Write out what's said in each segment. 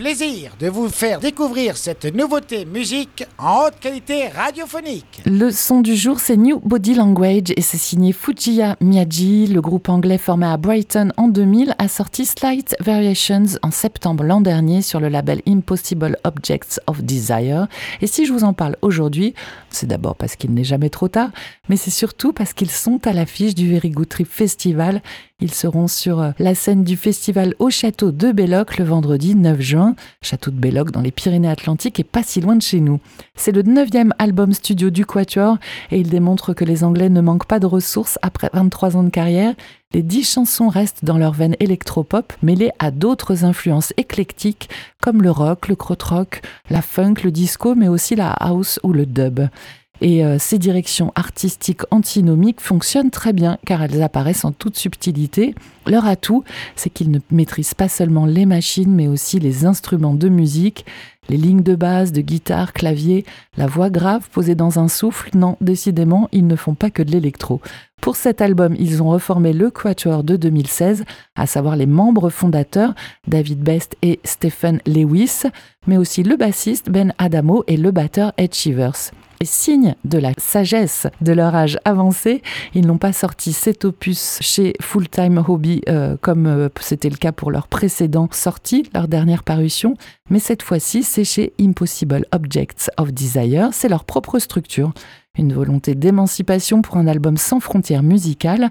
de vous faire découvrir cette nouveauté musique en haute qualité radiophonique. Le son du jour, c'est New Body Language et c'est signé Fujiya Miyagi. Le groupe anglais formé à Brighton en 2000 a sorti Slight Variations en septembre l'an dernier sur le label Impossible Objects of Desire. Et si je vous en parle aujourd'hui, c'est d'abord parce qu'il n'est jamais trop tard, mais c'est surtout parce qu'ils sont à l'affiche du Very Good Trip Festival. Ils seront sur euh, la scène du festival au château de Belloc le vendredi 9 juin. Château de Belloc dans les Pyrénées-Atlantiques et pas si loin de chez nous. C'est le neuvième album studio du Quatuor et il démontre que les Anglais ne manquent pas de ressources après 23 ans de carrière. Les dix chansons restent dans leur veine électropop, mêlées à d'autres influences éclectiques comme le rock, le krautrock, la funk, le disco, mais aussi la house ou le dub. Et euh, ces directions artistiques antinomiques fonctionnent très bien car elles apparaissent en toute subtilité. Leur atout, c'est qu'ils ne maîtrisent pas seulement les machines mais aussi les instruments de musique, les lignes de basse, de guitare, clavier, la voix grave posée dans un souffle. Non, décidément, ils ne font pas que de l'électro. Pour cet album, ils ont reformé le Quatuor de 2016, à savoir les membres fondateurs David Best et Stephen Lewis, mais aussi le bassiste Ben Adamo et le batteur Ed Shivers signe de la sagesse de leur âge avancé. Ils n'ont pas sorti cet opus chez Full Time Hobby euh, comme euh, c'était le cas pour leur précédent sortie, leur dernière parution, mais cette fois-ci c'est chez Impossible Objects of Desire, c'est leur propre structure. Une volonté d'émancipation pour un album sans frontières musicales.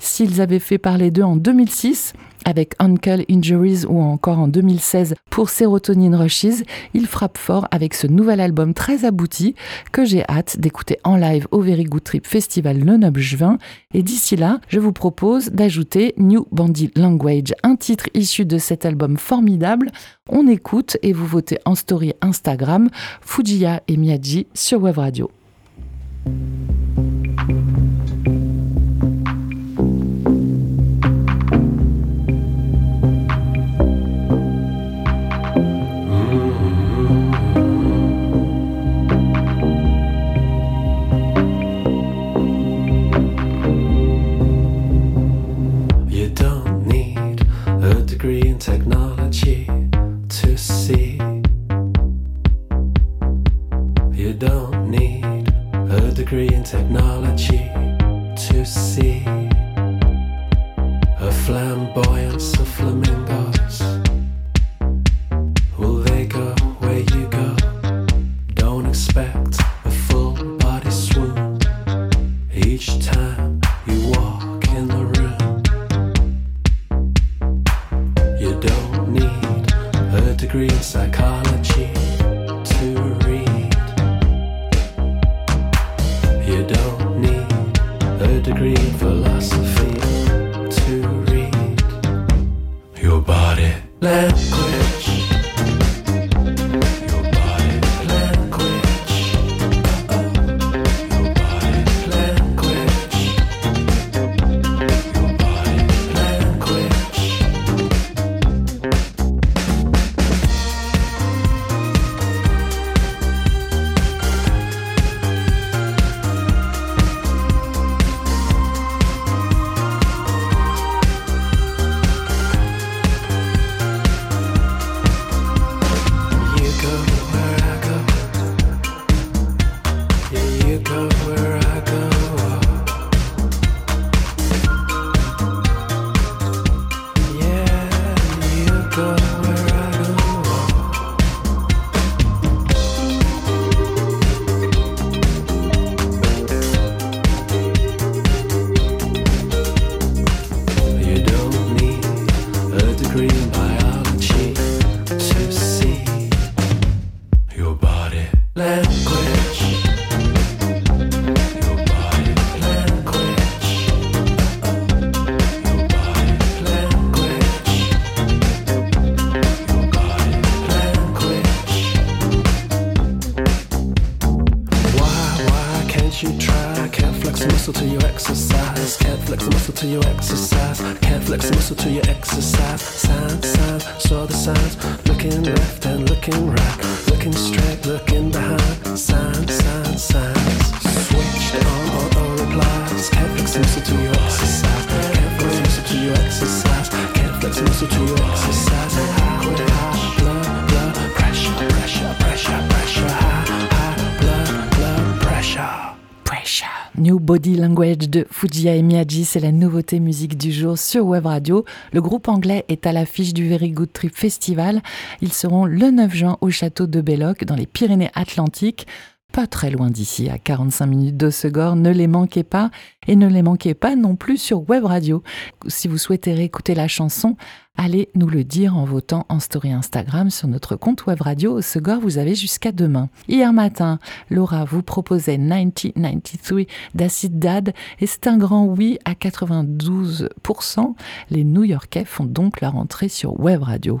S'ils avaient fait parler d'eux en 2006, avec Uncle Injuries ou encore en 2016 pour Serotonin Rushes, ils frappent fort avec ce nouvel album très abouti que j'ai hâte d'écouter en live au Very Good Trip Festival le 9 juin. Et d'ici là, je vous propose d'ajouter New Bandy Language, un titre issu de cet album formidable. On écoute et vous votez en story Instagram Fujiya et Miyagi sur Web Radio. need a degree in technology to see a flamboyance of flamingos. Will they go where you go? Don't expect a full body swoon each time you walk in the room. You don't need a degree in psychology. a degree in philosophy to read your body language. you try. Can't flex a muscle to you exercise. Can't flex a muscle to you exercise. Can't flex a muscle to you exercise. Signs, signs, saw the signs. Looking left and looking right. Looking straight, looking behind. Signs, signs, signs. Switch on all, the replies. Can't flex a muscle to you exercise. Can't flex a muscle to you exercise. Can't flex a muscle you exercise. New Body Language de Fujia et Miyagi, c'est la nouveauté musique du jour sur Web Radio. Le groupe anglais est à l'affiche du Very Good Trip Festival. Ils seront le 9 juin au château de Belloc dans les Pyrénées-Atlantiques pas très loin d'ici, à 45 minutes de Segor. Ne les manquez pas et ne les manquez pas non plus sur Web Radio. Si vous souhaitez réécouter la chanson, allez nous le dire en votant en story Instagram sur notre compte Web Radio. Segor, vous avez jusqu'à demain. Hier matin, Laura vous proposait 1993 d'Acid Dad et c'est un grand oui à 92%. Les New Yorkais font donc leur entrée sur Web Radio.